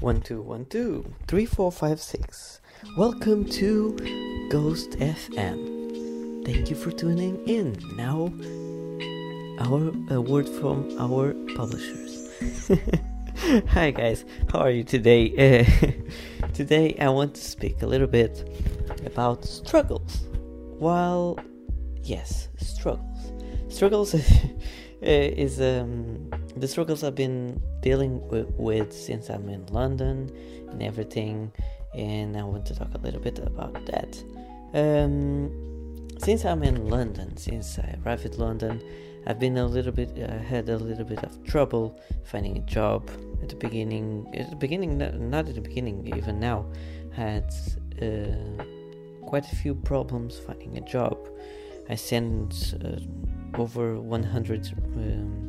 One two one two three four five six. Welcome to Ghost FM. Thank you for tuning in. Now, our a word from our publishers. Hi guys, how are you today? Uh, today I want to speak a little bit about struggles. While yes, struggles. Struggles is um the struggles I've been dealing with, with since I'm in London and everything, and I want to talk a little bit about that. Um, since I'm in London, since I arrived at London, I've been a little bit, I had a little bit of trouble finding a job at the beginning. At the beginning, not at the beginning, even now, I had uh, quite a few problems finding a job. I sent uh, over 100 um,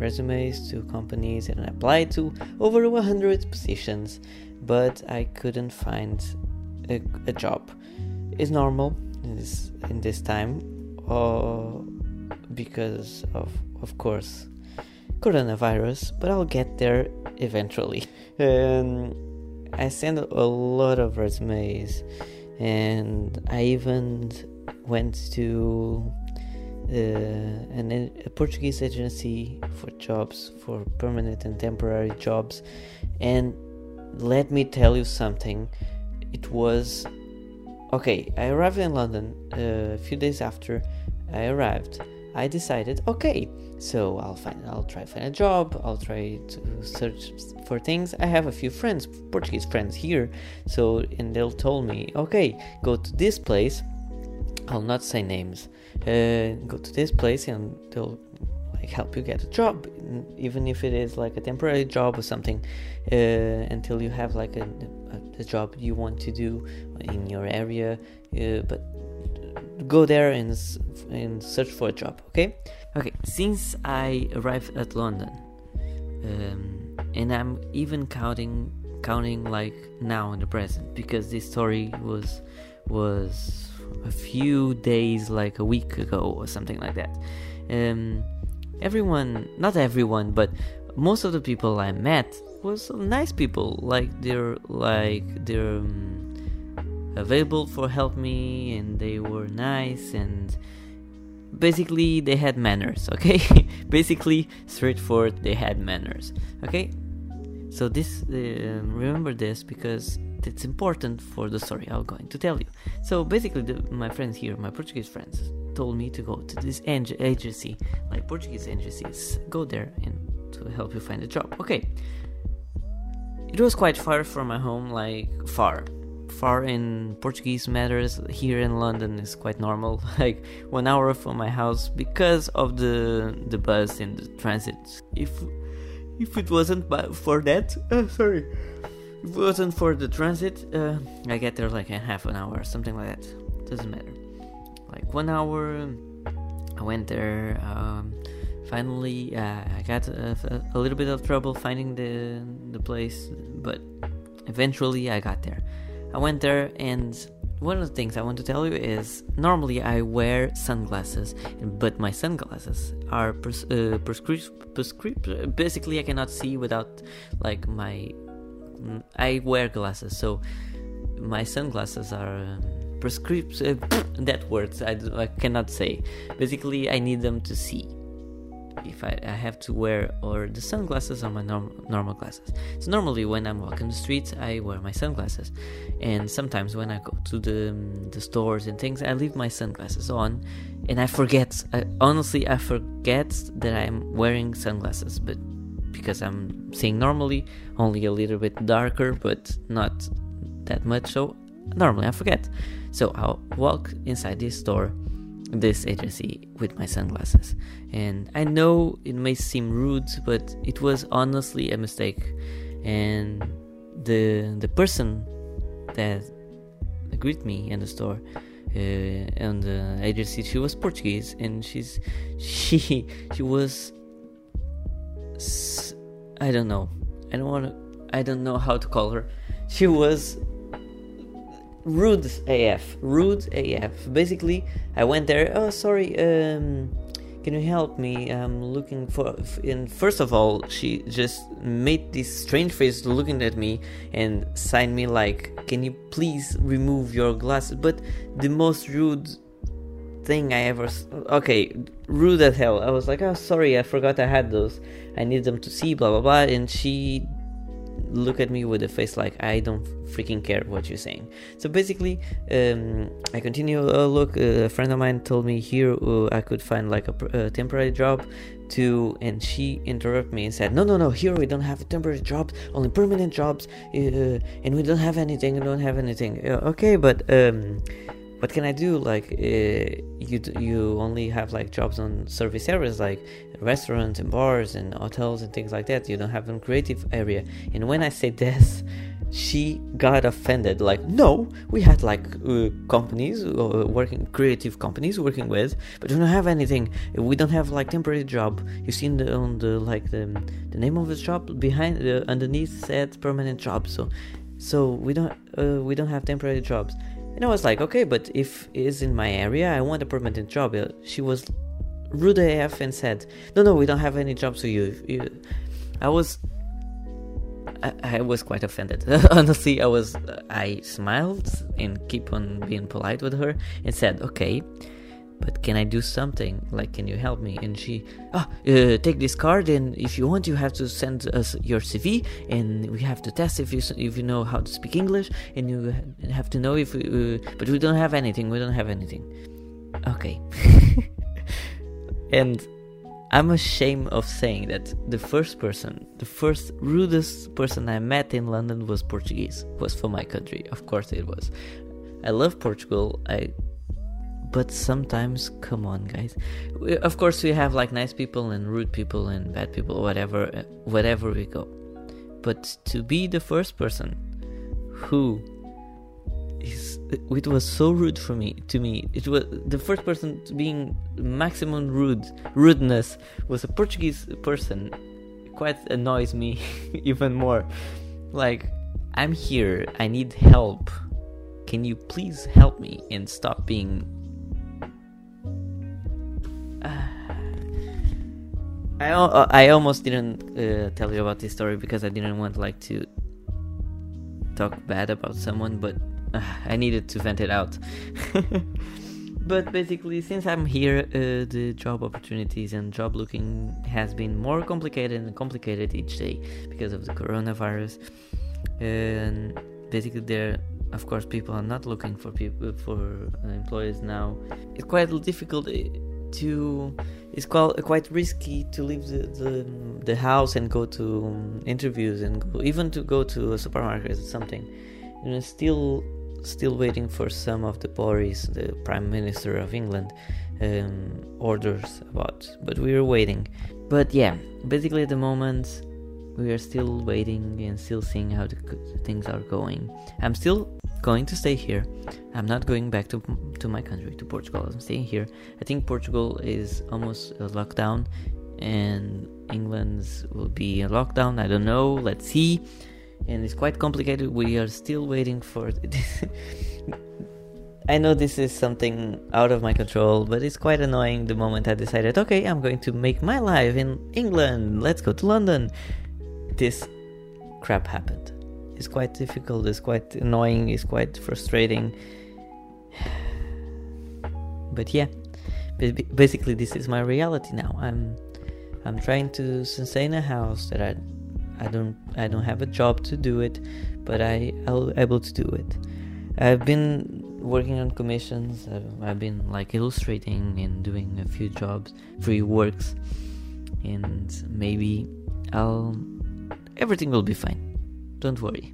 resumes to companies and applied to over 100 positions, but I couldn't find a, a job. It's normal in this in this time, uh, because of of course coronavirus. But I'll get there eventually. Um, I sent a lot of resumes, and I even went to an, a Portuguese agency for jobs, for permanent and temporary jobs. And let me tell you something. It was okay. I arrived in London uh, a few days after I arrived. I decided, okay, so I'll find, I'll try find a job. I'll try to search for things. I have a few friends, Portuguese friends here, so and they'll told me, okay, go to this place. I'll not say names. Uh, go to this place and they'll like help you get a job even if it is like a temporary job or something uh, until you have like a, a, a, job you want to do in your area uh, but go there and, and search for a job okay? Okay since i arrived at london um, and i'm even counting counting like now in the present because this story was was a few days, like a week ago or something like that. Um, everyone, not everyone, but most of the people I met was nice people. Like they're like they're um, available for help me, and they were nice and basically they had manners. Okay, basically straightforward. They had manners. Okay, so this uh, remember this because it's important for the story I'm going to tell you. So basically, the, my friends here, my Portuguese friends, told me to go to this agency, like Portuguese agencies, go there and to help you find a job. Okay. It was quite far from my home, like far. Far in Portuguese matters here in London is quite normal, like one hour from my house because of the the bus and the transit. If if it wasn't for that, uh, sorry, if it wasn't for the transit, uh, I get there like in half an hour, something like that. Doesn't matter. Like one hour, I went there. Um, finally, uh, I got a, a, little bit of trouble finding the the place, but eventually I got there. I went there, and one of the things I want to tell you is normally I wear sunglasses, but my sunglasses are pres- uh, prescription. Prescri- basically, I cannot see without like my Mm, I wear glasses, so my sunglasses are um. Uh, that words I, I cannot say. Basically, I need them to see. If I, I have to wear or the sunglasses or my norm, normal glasses. So normally when I'm walking the streets, I wear my sunglasses, and sometimes when I go to the the stores and things, I leave my sunglasses on, and I forget. I, honestly, I forget that I'm wearing sunglasses, but because I'm seeing normally, only a little bit darker, but not that much. So normally I forget. So I'll walk inside this store, this agency with my sunglasses. And I know it may seem rude, but it was honestly a mistake. And the the person that greeted me in the store uh, and the agency she was Portuguese and she's she she was I don't know. I don't want to. I don't know how to call her. She was rude AF. Rude AF. Basically, I went there. Oh, sorry. Um, can you help me? I'm looking for. And first of all, she just made this strange face looking at me and signed me like, can you please remove your glasses? But the most rude thing I ever. Okay, rude as hell. I was like, oh, sorry, I forgot I had those. I need them to see, blah blah blah. And she look at me with a face like I don't freaking care what you're saying. So basically, um, I continue. Uh, look, uh, a friend of mine told me here uh, I could find like a, a, temporary job to, and she interrupted me and said, "No, no, no. Here we don't have temporary jobs, only permanent jobs, uh, and we don't have anything. We don't have anything." okay, but. Um, what can I do? Like, uh, you you only have like jobs on service areas like restaurants and bars and hotels and things like that. You don't have a creative area. And when I say this, she got offended. Like, no, we had like uh, companies uh, working, creative companies working with, but we don't have anything. We don't have like temporary job. You seen the on the like the the name of the shop behind uh, underneath said permanent job. So so we don't uh, we don't have temporary jobs and I was like, okay, but if it's in my area, I want a permanent job. Uh, she was rude AF and said, no, no, we don't have any jobs for you. you I was, I, I, was quite offended. Honestly, I was, I smiled and keep on being polite with her and said, okay, but can I do something? Like, can you help me? And she, ah, uh, take this card, and if you want, you have to send us your CV, and we have to test if you if you know how to speak English, and you have to know if, we, uh, but we don't have anything. We don't have anything. Okay. and I'm ashamed of saying that the first person, the first rudest person I met in London was Portuguese. Was for my country, of course it was. I love Portugal. I but sometimes come on guys. We, of course we have like nice people and rude people and bad people whatever uh, whatever we go. But to be the first person who is it was so rude for me to me. It was the first person being maximum rude rudeness was a portuguese person. Quite annoys me even more. Like i'm here. I need help. Can you please help me and stop being I uh, I almost didn't uh, tell you about this story because I didn't want like to talk bad about someone, but uh, I needed to vent it out. but basically, since I'm here, uh, the job opportunities and job looking has been more complicated and complicated each day because of the coronavirus. And basically, there, of course, people are not looking for people for employees now. It's quite difficult eh, to it's quite quite risky to leave the, the, the house and go to um, interviews and even to go to a supermarket or something. You still still waiting for some of the Boris, the Prime Minister of England, um, orders about. But we are waiting. But yeah, basically at the moment we are still waiting and still seeing how the things are going. I'm still going to stay here. I'm not going back to to my country, to Portugal. I'm staying here. I think Portugal is almost a lockdown, and England's will be a lockdown. I don't know. Let's see. And it's quite complicated. We are still waiting for. I know this is something out of my control, but it's quite annoying the moment I decided, okay, I'm going to make my life in England. Let's go to London. This crap happened It's quite difficult, it's quite annoying, it's quite frustrating. But yeah, basically this is my reality now. I'm I'm trying to sustain a house that I I don't I don't have a job to do it, but I I'm able to do it. I've been working on commissions. I've, I've been like illustrating and doing a few jobs, free works, and maybe I'll everything will be fine. Don't worry.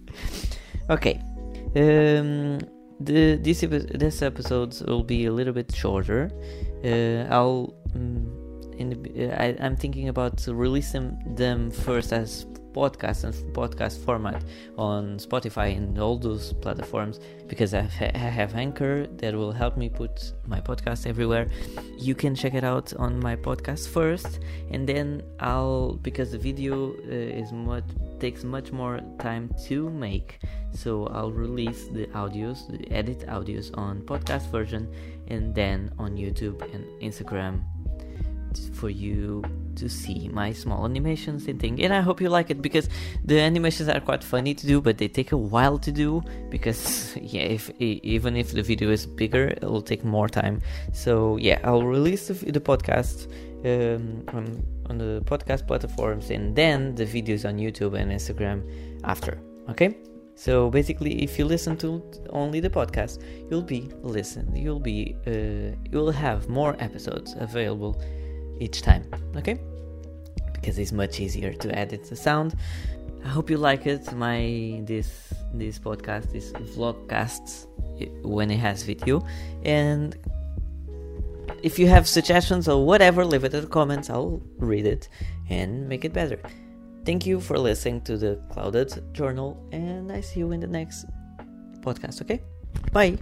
okay. Um, the this this episodes will be a little bit shorter. Uh, I'll um, the, uh, I, I'm thinking about releasing them first as podcast and podcast format on Spotify and all those platforms because I, ha- I have Anchor that will help me put my podcast everywhere. You can check it out on my podcast first, and then I'll because the video uh, is much takes much more time to make, so I'll release the audios, the edit audios on podcast version, and then on YouTube and Instagram for you to see my small animations and thing. And i hope you like it because the animations are quite funny to do but they take a while to do because yeah if even if the video is bigger it will take more time. So yeah i'll release the, the podcast um, on, on the podcast platforms and then the videos on youtube and instagram after okay? So basically if you listen to only the podcast you'll be listen you'll be uh, you'll have more episodes available each time okay? Because it's much easier to edit the sound. I hope you like it my this this podcast this vlogcasts when it has video. And if you have suggestions or whatever leave it in the comments. I'll read it and make it better. Thank you for listening to the clouded journal and i see you in the next podcast okay? Bye